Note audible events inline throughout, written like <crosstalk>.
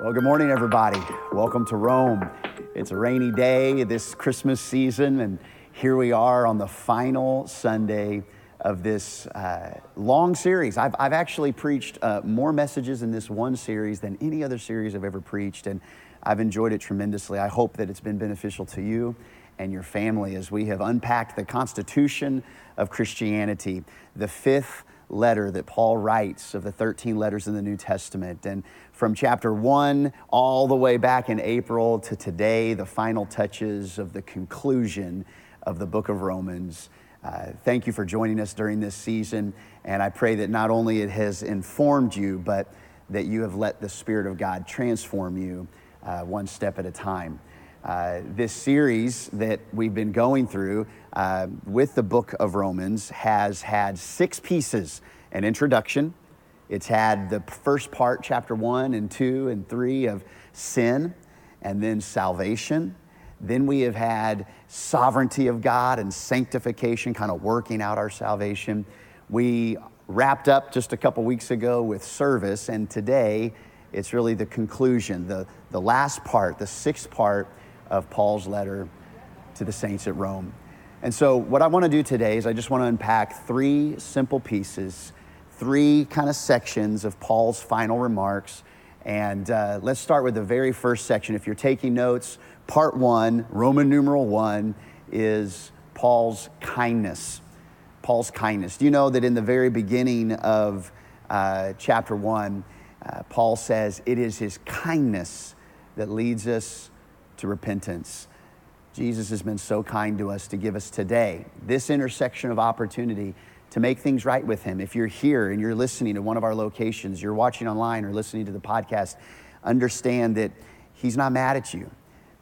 Well, good morning, everybody. Welcome to Rome. It's a rainy day this Christmas season, and here we are on the final Sunday of this uh, long series. I've, I've actually preached uh, more messages in this one series than any other series I've ever preached, and I've enjoyed it tremendously. I hope that it's been beneficial to you and your family as we have unpacked the constitution of Christianity, the fifth letter that Paul writes of the 13 letters in the New Testament. And from chapter one all the way back in April to today, the final touches of the conclusion of the book of Romans. Uh, thank you for joining us during this season. And I pray that not only it has informed you, but that you have let the Spirit of God transform you uh, one step at a time. Uh, this series that we've been going through uh, with the book of Romans has had six pieces an introduction, it's had the first part, chapter one and two and three of sin, and then salvation. Then we have had sovereignty of God and sanctification, kind of working out our salvation. We wrapped up just a couple weeks ago with service, and today it's really the conclusion, the, the last part, the sixth part of Paul's letter to the saints at Rome. And so, what I want to do today is I just want to unpack three simple pieces, three kind of sections of Paul's final remarks. And uh, let's start with the very first section. If you're taking notes, part one, Roman numeral one, is Paul's kindness. Paul's kindness. Do you know that in the very beginning of uh, chapter one, uh, Paul says it is his kindness that leads us to repentance. Jesus has been so kind to us to give us today this intersection of opportunity to make things right with Him. If you're here and you're listening to one of our locations, you're watching online or listening to the podcast, understand that He's not mad at you,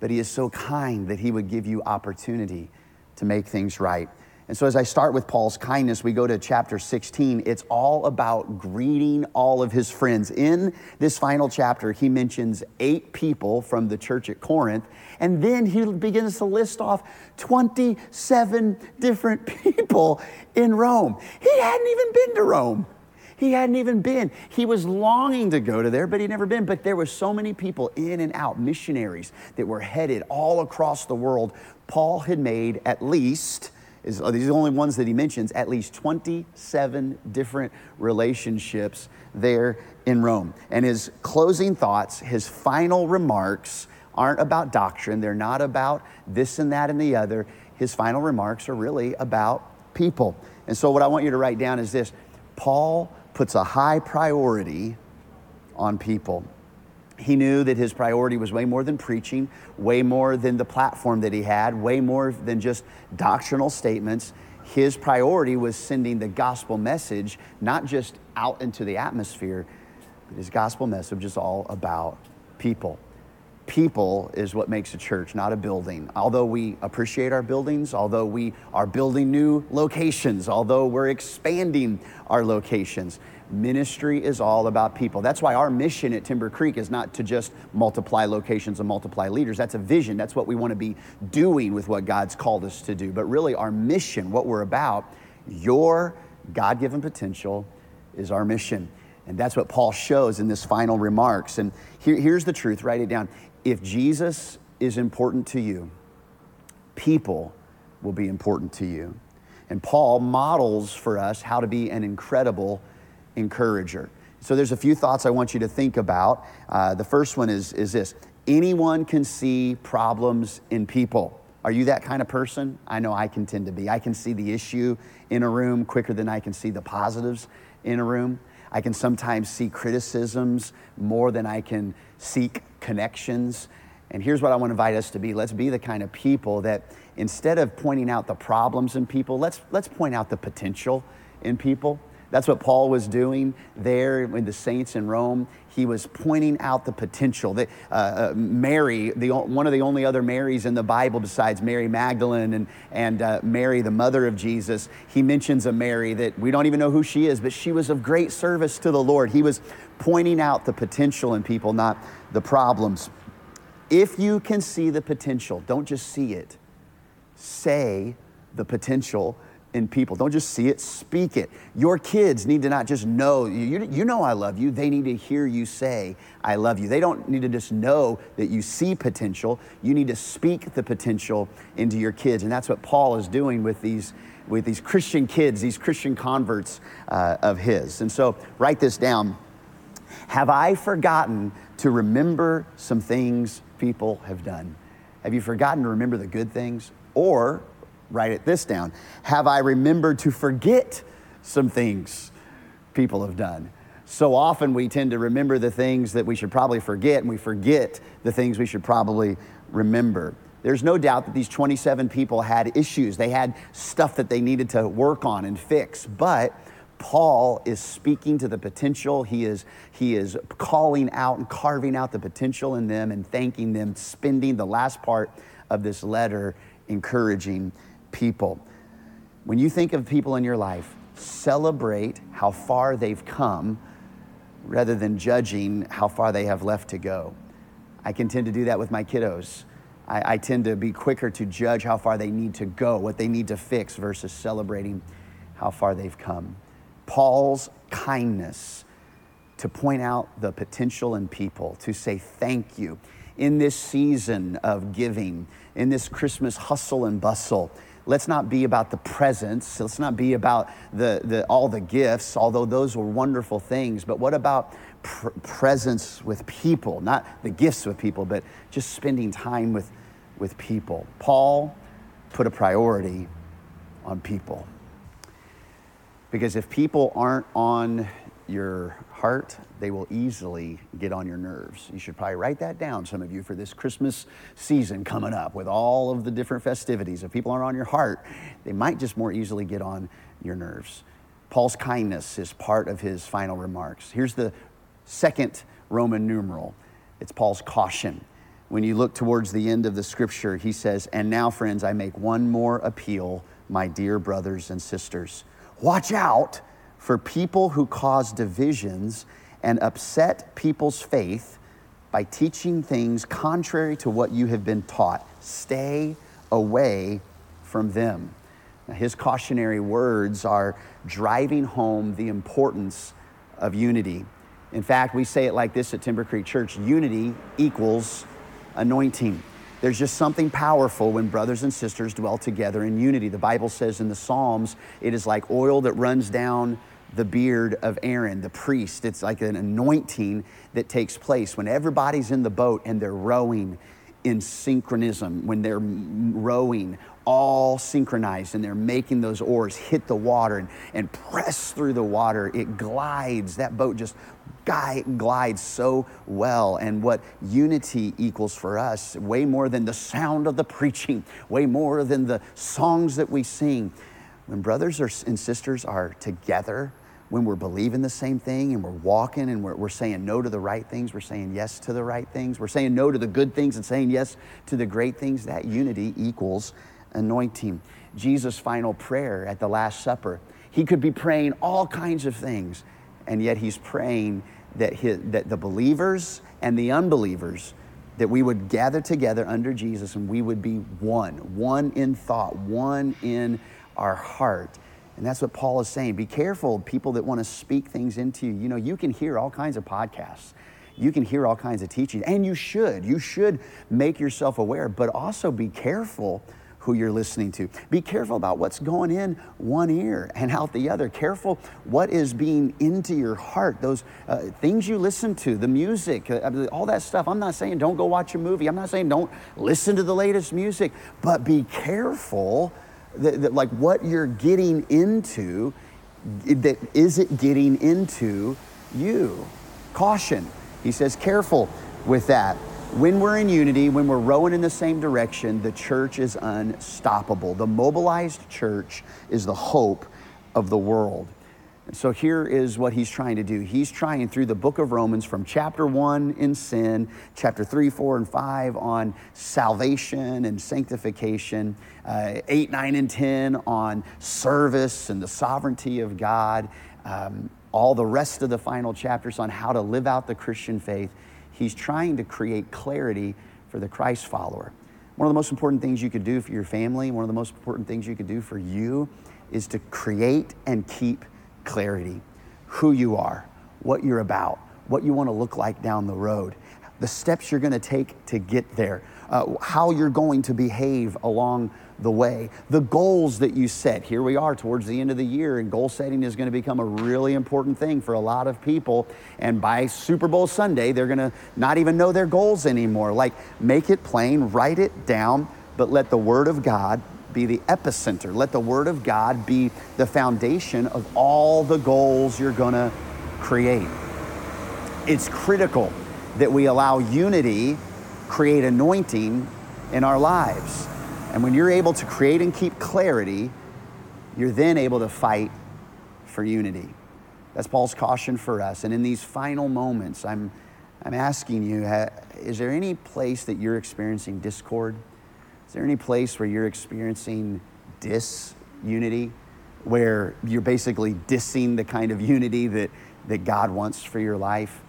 but He is so kind that He would give you opportunity to make things right. And so, as I start with Paul's kindness, we go to chapter 16. It's all about greeting all of his friends. In this final chapter, he mentions eight people from the church at Corinth, and then he begins to list off 27 different <laughs> people in Rome. He hadn't even been to Rome. He hadn't even been. He was longing to go to there, but he'd never been. But there were so many people in and out, missionaries that were headed all across the world. Paul had made at least is, these are the only ones that he mentions, at least 27 different relationships there in Rome. And his closing thoughts, his final remarks, aren't about doctrine. They're not about this and that and the other. His final remarks are really about people. And so, what I want you to write down is this Paul puts a high priority on people. He knew that his priority was way more than preaching, way more than the platform that he had, way more than just doctrinal statements. His priority was sending the gospel message, not just out into the atmosphere, but his gospel message is all about people. People is what makes a church, not a building. Although we appreciate our buildings, although we are building new locations, although we're expanding our locations, Ministry is all about people. That's why our mission at Timber Creek is not to just multiply locations and multiply leaders. That's a vision. That's what we want to be doing with what God's called us to do. But really, our mission, what we're about, your God given potential is our mission. And that's what Paul shows in this final remarks. And here, here's the truth write it down. If Jesus is important to you, people will be important to you. And Paul models for us how to be an incredible encourager. So there's a few thoughts I want you to think about. Uh, the first one is, is this anyone can see problems in people. Are you that kind of person? I know I can tend to be. I can see the issue in a room quicker than I can see the positives in a room. I can sometimes see criticisms more than I can seek connections. And here's what I want to invite us to be. Let's be the kind of people that instead of pointing out the problems in people, let's, let's point out the potential in people. That's what Paul was doing there with the saints in Rome. He was pointing out the potential. That, uh, uh, Mary, the, one of the only other Marys in the Bible besides Mary Magdalene and, and uh, Mary, the mother of Jesus, he mentions a Mary that we don't even know who she is, but she was of great service to the Lord. He was pointing out the potential in people, not the problems. If you can see the potential, don't just see it, say the potential in people. Don't just see it, speak it. Your kids need to not just know, you, you know I love you. They need to hear you say, I love you. They don't need to just know that you see potential. You need to speak the potential into your kids. And that's what Paul is doing with these, with these Christian kids, these Christian converts uh, of his. And so write this down. Have I forgotten to remember some things people have done? Have you forgotten to remember the good things? Or write it this down. Have I remembered to forget some things people have done? So often we tend to remember the things that we should probably forget, and we forget the things we should probably remember. There's no doubt that these 27 people had issues. They had stuff that they needed to work on and fix. But Paul is speaking to the potential. He is, he is calling out and carving out the potential in them and thanking them, spending the last part of this letter encouraging people. When you think of people in your life, celebrate how far they've come rather than judging how far they have left to go. I can tend to do that with my kiddos. I, I, tend to be quicker to judge how far they need to go, what they need to fix, versus celebrating how far they've come. Paul's kindness to point out the potential in people, to say thank you in this season of giving, in this Christmas hustle and bustle let's not be about the presents. Let's not be about the, the, all the gifts, although those were wonderful things. But what about pr- presence with people? Not the gifts with people, but just spending time with, with people. Paul put a priority on people. Because if people aren't on your heart, they will easily get on your nerves. You should probably write that down, some of you, for this Christmas season coming up with all of the different festivities. If people aren't on your heart, they might just more easily get on your nerves. Paul's kindness is part of his final remarks. Here's the second Roman numeral it's Paul's caution. When you look towards the end of the scripture, he says, And now, friends, I make one more appeal, my dear brothers and sisters. Watch out for people who cause divisions and upset people's faith by teaching things contrary to what you have been taught. Stay away from them. Now, his cautionary words are driving home the importance of unity. In fact, we say it like this at Timber Creek Church unity equals anointing. There's just something powerful when brothers and sisters dwell together in unity. The Bible says in the Psalms, it is like oil that runs down the beard of Aaron, the priest. It's like an anointing that takes place when everybody's in the boat and they're rowing in synchronism, when they're rowing all synchronized and they're making those oars hit the water and, and press through the water. It glides. That boat just glides so well. And what unity equals for us, way more than the sound of the <laughs> preaching, way more than the songs that we sing. When brothers and sisters are together, when we're believing the same thing and we're walking and we're, we're saying no to the right things, we're saying yes to the right things, we're saying no to the good things and saying yes to the great things, that unity equals anointing. Jesus' final prayer at the Last Supper, he could be praying all kinds of things, and yet he's praying that, his, that the believers and the unbelievers, that we would gather together under Jesus and we would be one, one in thought, one in our heart. And that's what Paul is saying. Be careful, people that want to speak things into you. You know, you can hear all kinds of podcasts, you can hear all kinds of teaching, and you should. You should make yourself aware, but also be careful who you're listening to. Be careful about what's going in one ear and out the other. Careful what is being into your heart, those uh, things you listen to, the music, uh, all that stuff. I'm not saying don't go watch a movie. I'm not saying don't listen to the latest music, but be careful that, that like what you're getting into, that is it getting into you? Caution. He says, careful with that. When we're in unity, when we're rowing in the same direction, the church is unstoppable. The mobilized church is the hope of the world. And so here is what he's trying to do. He's trying through the book of Romans from chapter 1 in sin, chapter 3, 4, and 5 on salvation and sanctification, uh, 8, 9, and 10 on service and the sovereignty of God, um, all the rest of the final chapters on how to live out the Christian faith. He's trying to create clarity for the Christ follower. One of the most important things you could do for your family, one of the most important things you could do for you is to create and keep clarity who you are, what you're about, what you want to look like down the road, the steps you're going to take to get there, uh, how you're going to behave along the way, the goals that you set. Here we are towards the end of the year, and goal setting is going to become a really important thing for a lot of people. And by Super Bowl Sunday, they're going to not even know their goals anymore. Like, make it plain, write it down, but let the Word of God be the epicenter. Let the Word of God be the foundation of all the goals you're going to create. It's critical that we allow unity create anointing in our lives. And when you're able to create and keep clarity, you're then able to fight for unity. That's Paul's caution for us. And in these final moments, I'm, I'm asking you is there any place that you're experiencing discord? Is there any place where you're experiencing disunity, where you're basically dissing the kind of unity that, that God wants for your life?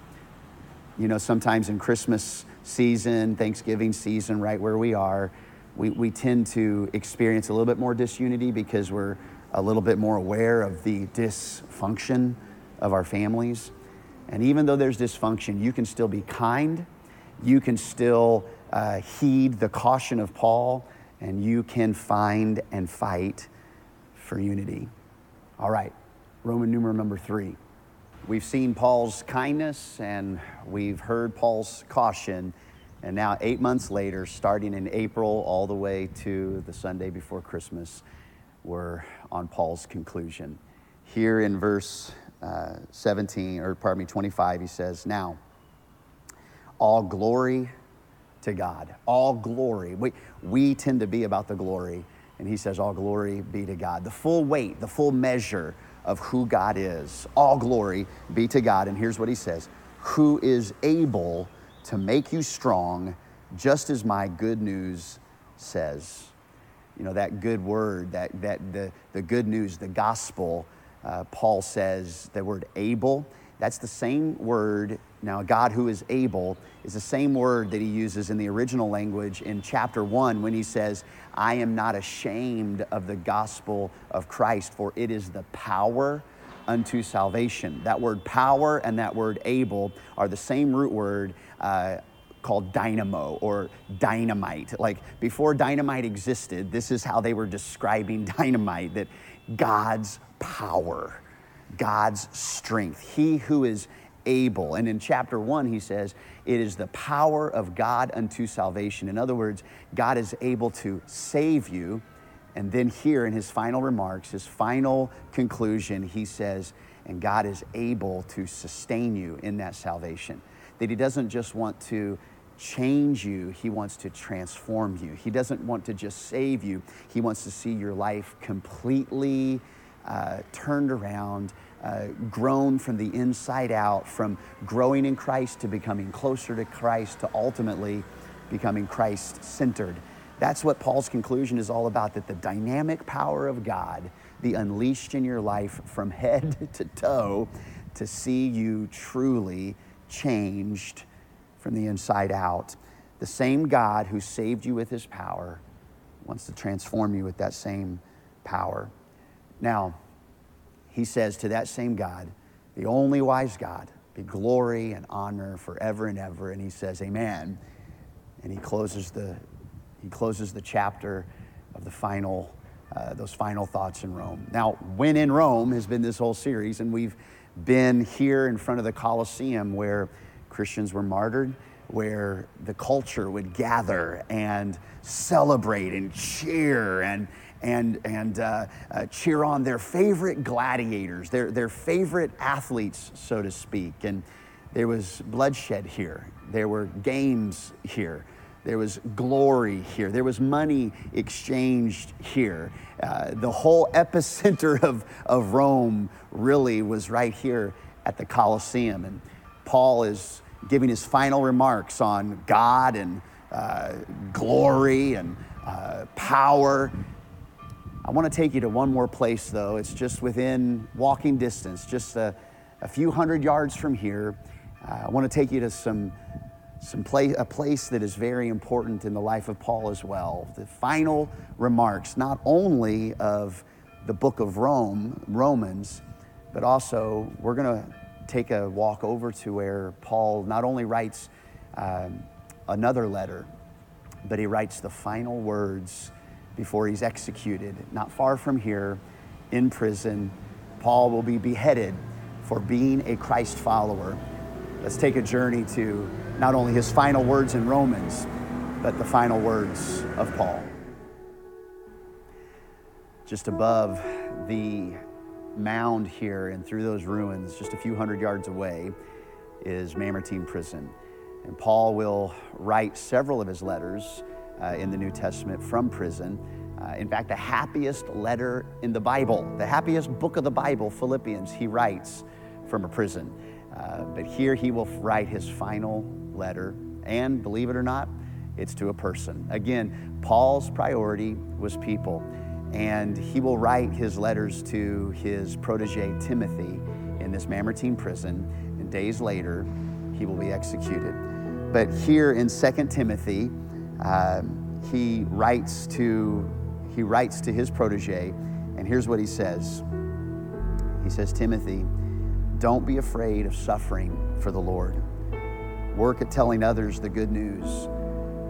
You know, sometimes in Christmas season, Thanksgiving season, right where we are, we, we tend to experience a little bit more disunity because we're a little bit more aware of the dysfunction of our families. And even though there's dysfunction, you can still be kind, you can still uh, heed the caution of Paul, and you can find and fight for unity. All right, Roman numeral number three. We've seen Paul's kindness and we've heard Paul's caution. And now, eight months later, starting in April all the way to the Sunday before Christmas, we're on Paul's conclusion. Here in verse uh, 17, or pardon me, 25, he says, Now, all glory to God. All glory. We, we tend to be about the glory. And he says, All glory be to God. The full weight, the full measure of who God is. All glory be to God. And here's what he says Who is able to make you strong, just as my good news says. You know, that good word, that, that the, the good news, the gospel, uh, Paul says the word able. That's the same word. Now, God who is able is the same word that he uses in the original language in chapter one when he says, I am not ashamed of the gospel of Christ, for it is the power unto salvation. That word power and that word able are the same root word. Uh, called dynamo or dynamite. Like before dynamite existed, this is how they were describing <laughs> dynamite that God's power God's strength. He who is able. And in chapter one, he says, it is the power of God unto salvation. In other words, God is able to save you. And then here in his final remarks, his final conclusion, he says, and God is able to sustain you in that salvation. That he doesn't just want to change you, he wants to transform you. He doesn't want to just save you, he wants to see your life completely uh, turned around, uh, grown from the inside out, from growing in Christ to becoming closer to Christ to ultimately becoming Christ centered. That's what Paul's conclusion is all about that the dynamic power of God be unleashed in your life from <laughs> head to toe to see you truly changed from the inside out. The same God who saved you with his power wants to transform you with that same power. Now, he says to that same God, the only wise God, be glory and honor forever and ever. And he says, Amen. And he closes the, he closes the chapter of the final, uh, those final thoughts in Rome. Now, when in Rome has been this whole series, and we've been here in front of the Colosseum where Christians were martyred where the culture would gather and celebrate and cheer and, and, and uh, uh, cheer on their favorite gladiators, their, their favorite athletes, so to speak. And there was bloodshed here, there were games here. There was glory here. There was money exchanged here. Uh, the whole epicenter <laughs> of, of Rome really was right here at the Colosseum. And Paul is giving his final remarks on God and uh, glory and uh, power. I want to take you to one more place, though. It's just within walking distance, just a, a few hundred yards from here. Uh, I want to take you to some, some a place that is very important in the life of Paul as well. The final remarks, not only of the book of Rome, Romans, but also we're going to take a walk over to where Paul not only writes um, another letter, but he writes the final words before he's executed. Not far from here, in prison, Paul will be beheaded for being a Christ follower. Let's take a journey to not only his final words in Romans, but the final words of Paul. Just above the mound here and through those ruins, just a few hundred yards away, is Mamertine Prison. And Paul will write several of his letters uh, in the New Testament from prison. Uh, in fact, the happiest letter in the Bible, the happiest book of the Bible, Philippians, he writes from a prison. Uh, but here he will write his final letter, and believe it or not, it's to a person. Again, Paul's priority was people, and he will write his letters to his protege Timothy in this Mamertine prison, and days later, he will be executed. But here in 2 Timothy, um, he writes to he writes to his protege, and here's what he says. He says, Timothy, don't be afraid of suffering for the Lord. Work at telling others the good news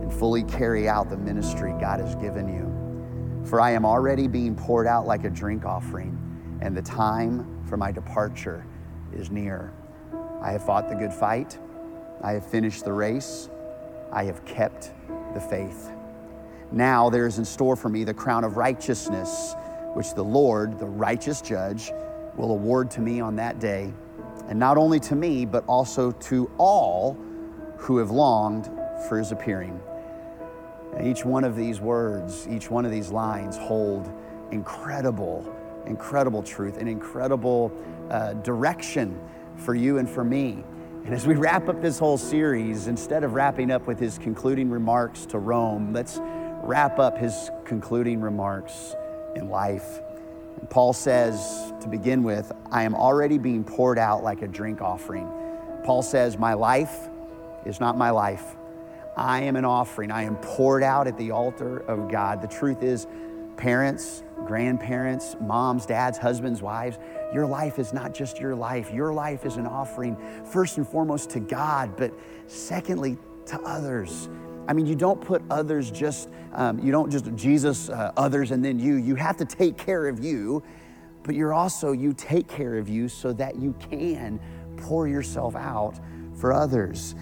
and fully carry out the ministry God has given you. For I am already being poured out like a drink offering, and the time for my departure is near. I have fought the good fight, I have finished the race, I have kept the faith. Now there is in store for me the crown of righteousness, which the Lord, the righteous judge, will award to me on that day, and not only to me, but also to all who have longed for his appearing. Each one of these words, each one of these lines hold incredible, incredible truth and incredible uh, direction for you and for me. And as we wrap up this whole series, instead of wrapping up with his concluding remarks to Rome, let's wrap up his concluding remarks in life. Paul says, to begin with, I am already being poured out like a drink offering. Paul says, My life is not my life. I am an offering. I am poured out at the altar of God. The truth is, parents, grandparents, moms, dads, husbands, wives, your life is not just your life. Your life is an offering, first and foremost to God, but secondly, to others. I mean, you don't put others just, um, you don't just Jesus, uh, others, and then you. You have to take care of you, but you're also, you take care of you so that you can pour yourself out for others.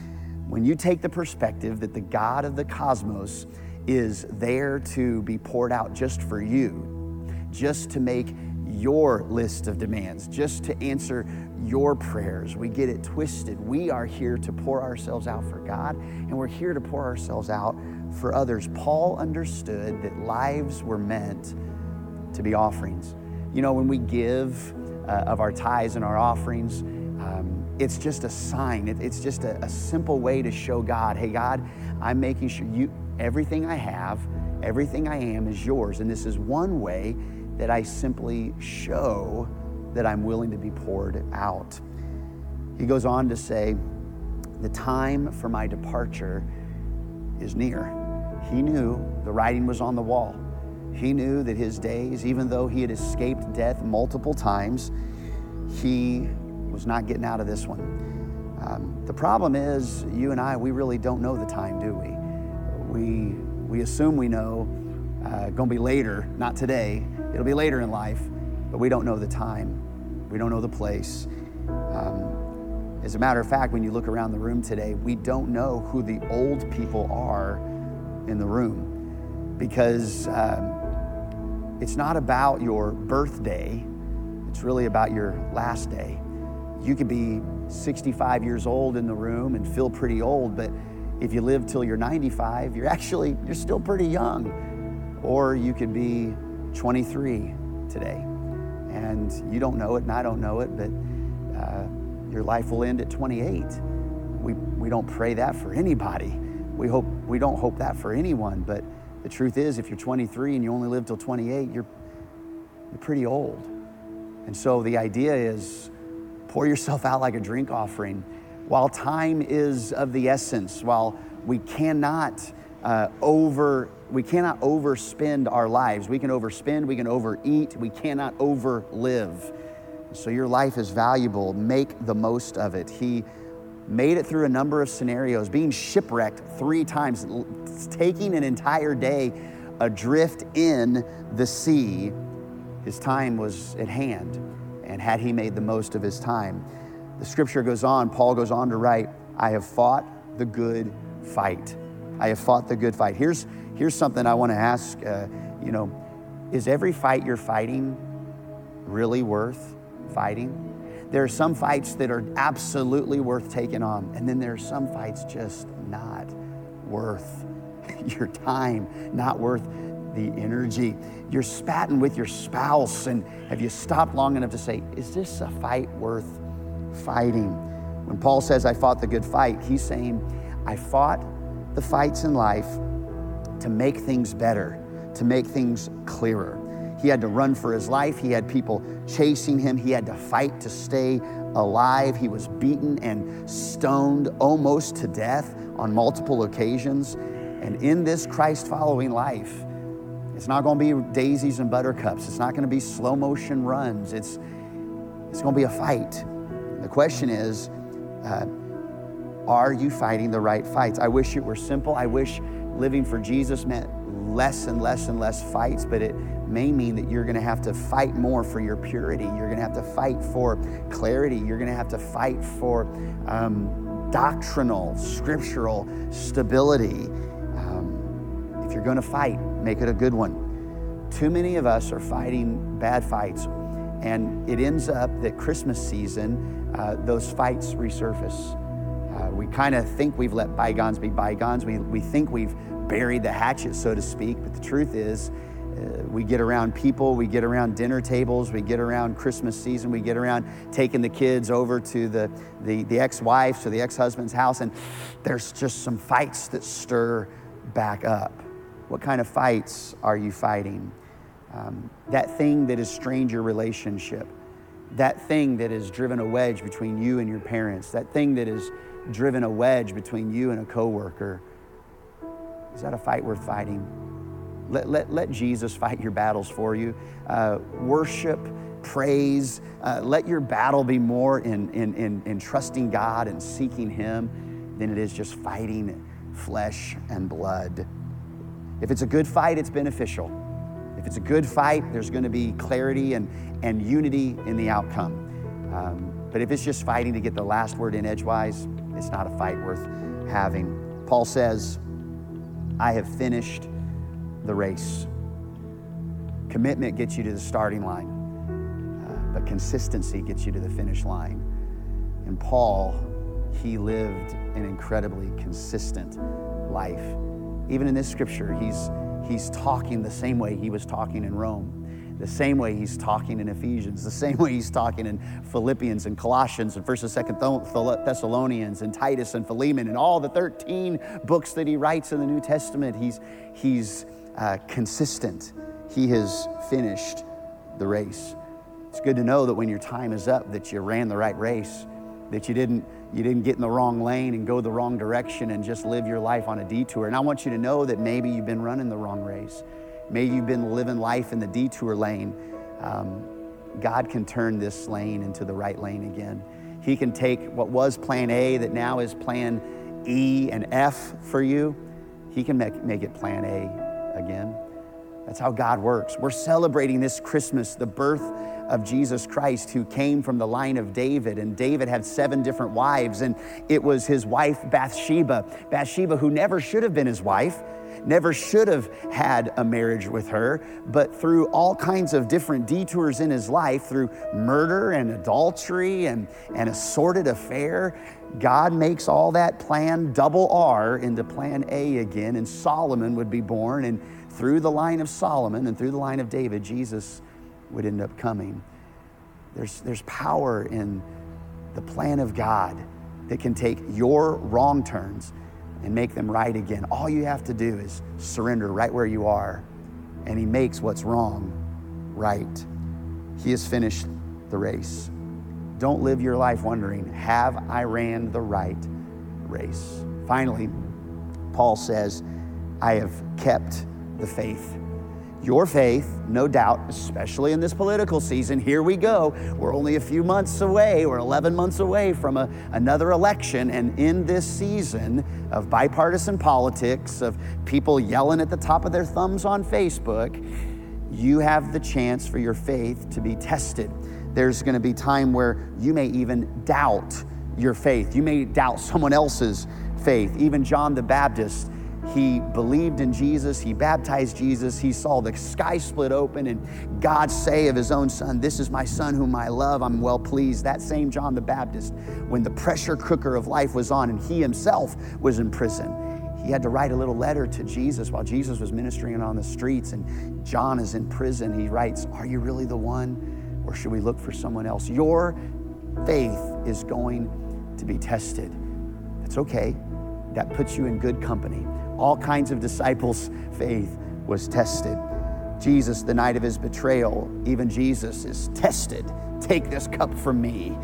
When you take the perspective that the God of the cosmos is there to be poured out just for you, just to make your list of demands, just to answer your prayers. We get it twisted. We are here to pour ourselves out for God, and we're here to pour ourselves out for others. Paul understood that lives were meant to be offerings. You know, when we give uh, of our tithes and our offerings, um, it's just a sign. It, it's just a, a simple way to show God, hey, God, I'm making sure you, everything I have, everything I am is yours. And this is one way that I simply show that I'm willing to be poured out. He goes on to say, The time for my departure is near. He knew the writing was on the wall. He knew that his days, even though he had escaped death multiple times, he was not getting out of this one. Um, the problem is, you and I, we really don't know the time, do we? We, we assume we know, uh, to be later, not today. It'll be later in life, but we don't know the time. We don't know the place. Um, as a matter of fact, when you look around the room today, we don't know who the old people are in the room because um, it's not about your birthday, it's really about your last day. You could be 65 years old in the room and feel pretty old, but if you live till you're 95, you're <laughs> actually you're still pretty young. Or you could be 23 today and you don't know it, and I don't know it, but uh, your life will end at 28. We, we don't pray that for anybody. We, hope, we don't hope that for anyone, but the truth is, if you're 23 and you only live till 28, you're, you're pretty old. And so the idea is pour yourself out like a drink offering. While time is of the essence, while we cannot uh, over, we cannot overspend our lives. We can overspend, we can overeat, we cannot overlive. So your life is valuable. Make the most of it. He made it through a number of scenarios, being shipwrecked three times, taking an entire day adrift in the sea. His time was at hand. And had he made the most of his time, the scripture goes on, Paul goes on to write, I have fought the good fight. I have fought the good fight. Here's, here's something I want to ask uh, you know, is every fight you're fighting really worth fighting? There are some fights that are absolutely worth taking on, and then there are some fights just not worth <laughs> your time, not worth the energy. You're spatting with your spouse, and have you stopped long enough to say, Is this a fight worth fighting? When Paul says, I fought the good fight, he's saying, I fought the fights in life to make things better, to make things clearer. He had to run for his life. He had people chasing him. He had to fight to stay alive. He was beaten and stoned almost to death on multiple occasions. And in this Christ following life, it's not going to be daisies and buttercups. It's not going to be slow motion runs. It's, it's going to be a fight. The question is, uh, are you fighting the right fights? I wish it were simple. I wish living for Jesus meant less and less and less fights, but it may mean that you're going to have to fight more for your purity. You're going to have to fight for clarity. You're going to have to fight for um, doctrinal, scriptural stability. Um, if you're going to fight, make it a good one. Too many of us are fighting bad fights, and it ends up that Christmas season, uh, those fights resurface. Uh, we kind of think we've let bygones be bygones. We, we think we've buried the hatchet, so to speak, but the truth is, uh, we get around people, we get around dinner tables, we get around Christmas season, we get around taking the kids over to the, the, the ex wife's or the ex husband's house, and there's just some fights that stir back up. What kind of fights are you fighting? Um, that thing that has strained your relationship, that thing that has driven a wedge between you and your parents, that thing that has driven a wedge between you and a coworker. Is that a fight worth fighting? Let, let, let Jesus fight your battles for you. Uh, worship, praise. Uh, let your battle be more in, in, in, in trusting God and seeking Him than it is just fighting flesh and blood. If it's a good fight, it's beneficial. If it's a good fight, there's going to be clarity and, and unity in the outcome. Um, but if it's just fighting to get the last word in edgewise, it's not a fight worth having. Paul says, I have finished the race. Commitment gets you to the starting line, uh, but consistency gets you to the finish line. And Paul, he lived an incredibly consistent life. Even in this scripture, he's, he's talking the same way he was talking in Rome the same way he's talking in Ephesians, the same way he's talking in Philippians and Colossians and 1st and 2nd Thessalonians and Titus and Philemon and all the 13 books that he writes in the New Testament. He's, he's uh, consistent. He has finished the race. It's good to know that when your time is up, that you ran the right race, that you didn't, you didn't get in the wrong lane and go the wrong direction and just live your life on a detour. And I want you to know that maybe you've been running the wrong race. Maybe you've been living life in the detour lane. Um, God can turn this lane into the right lane again. He can take what was plan A that now is plan E and F for you, He can make, make it plan A again. That's how God works. We're celebrating this Christmas the birth of Jesus Christ, who came from the line of David. And David had seven different wives, and it was his wife Bathsheba. Bathsheba, who never should have been his wife, never should have had a marriage with her, but through all kinds of different detours in his life, through murder and adultery and, and assorted affair, God makes all that plan double R into plan A again, and Solomon would be born. And through the line of Solomon and through the line of David, Jesus would end up coming. There's, there's power in the plan of God that can take your wrong turns and make them right again. All you have to do is surrender right where you are, and He makes what's wrong right. He has finished the race. Don't live your life wondering, have I ran the right race? Finally, Paul says, I have kept the faith. Your faith, no doubt, especially in this political season, here we go. We're only a few months away, we're 11 months away from a, another election. And in this season of bipartisan politics, of people yelling at the top of their thumbs on Facebook, you have the chance for your faith to be tested. There's going to be time where you may even doubt your faith. You may doubt someone else's faith. Even John the Baptist he believed in Jesus, he baptized Jesus, he saw the sky split open and God say of his own son, This is my son whom I love, I'm well pleased. That same John the Baptist, when the pressure cooker of life was on and he himself was in prison, he had to write a little letter to Jesus while Jesus was ministering on the streets and John is in prison. He writes, Are you really the one or should we look for someone else? Your faith is going to be tested. It's okay. That puts you in good company all kinds of disciples' faith was tested. Jesus, the night of his betrayal, even Jesus is tested. Take this cup from me.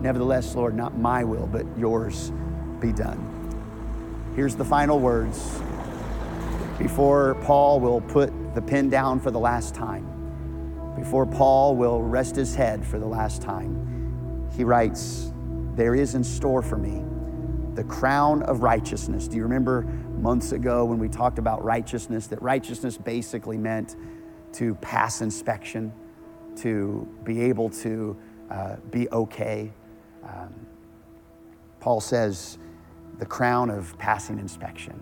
Nevertheless, Lord, not my will, but yours be done. Here's the final words before Paul will put the pen down for the last time, before Paul will rest his head for the last time. He writes, There is in store for me the crown of righteousness. Do you remember months ago when we talked about righteousness? That righteousness basically meant to pass inspection, to be able to uh, be okay. Um, Paul says the crown of passing inspection,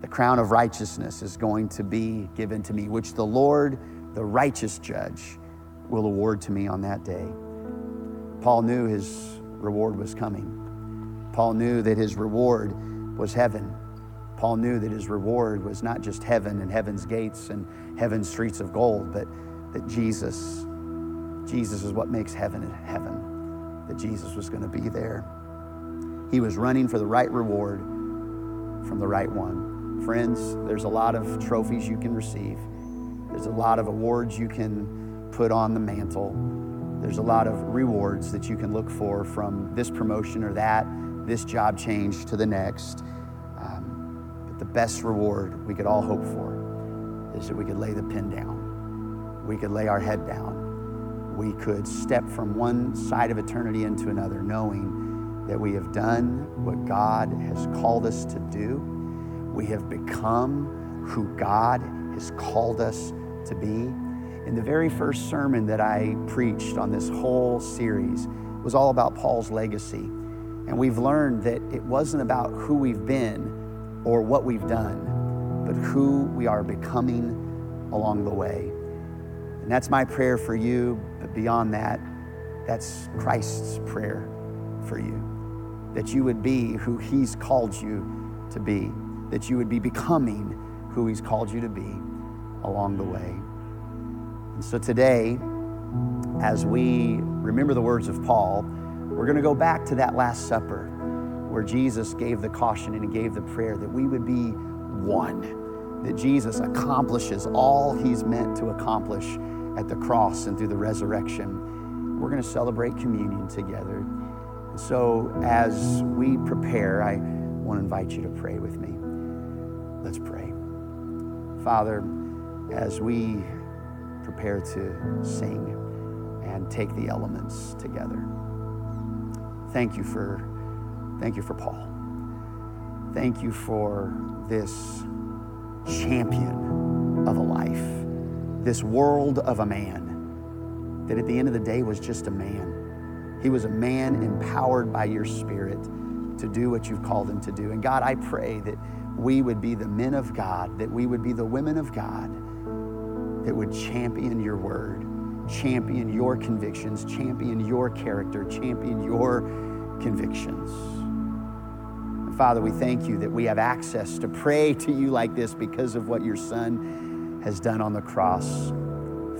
the crown of righteousness is going to be given to me, which the Lord, the righteous judge, will award to me on that day. Paul knew his reward was coming. Paul knew that his reward was heaven. Paul knew that his reward was not just heaven and heaven's gates and heaven's streets of gold, but that Jesus, Jesus is what makes heaven heaven, that Jesus was going to be there. He was running for the right reward from the right one. Friends, there's a lot of trophies you can receive. There's a lot of awards you can put on the mantle. There's a lot of rewards that you can look for from this promotion or that this job change to the next. The best reward we could all hope for is that we could lay the pen down. We could lay our head down. We could step from one side of eternity into another, knowing that we have done what God has called us to do. We have become who God has called us to be. In the very first sermon that I preached on this whole series was all about Paul's legacy. And we've learned that it wasn't about who we've been or what we've done, but who we are becoming along the way. And that's my prayer for you. But beyond that, that's Christ's prayer for you. That you would be who He's called you to be, that you would be becoming who He's called you to be along the way. And so today, as we remember the words of Paul, we're going to go back to that Last Supper where Jesus gave the caution and he gave the prayer that we would be one, that Jesus accomplishes all he's meant to accomplish at the cross and through the resurrection. We're going to celebrate communion together. So, as we prepare, I want to invite you to pray with me. Let's pray. Father, as we prepare to sing and take the elements together, thank you for thank you for Paul. Thank you for this champion of a life, this world of a man that at the end of the day was just a man. He was a man empowered by your spirit to do what you've called him to do. And God, I pray that we would be the men of God, that we would be the women of God that would champion your word, champion your convictions, champion your character, champion your convictions. Father, we thank you that we have access to pray to you like this because of what your Son has done on the cross.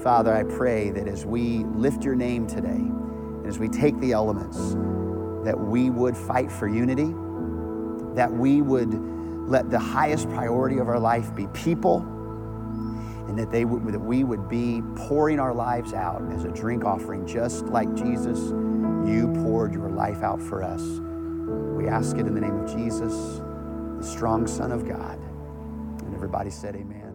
Father, I pray that as we lift your name today, and as we take the elements, that we would fight for unity, that we would let the highest priority of our life be people, and that, they would, that we would be pouring our lives out as a drink offering, just like Jesus you poured your life out for us. We ask it in the name of Jesus, the strong Son of God. And Everybody said, Amen.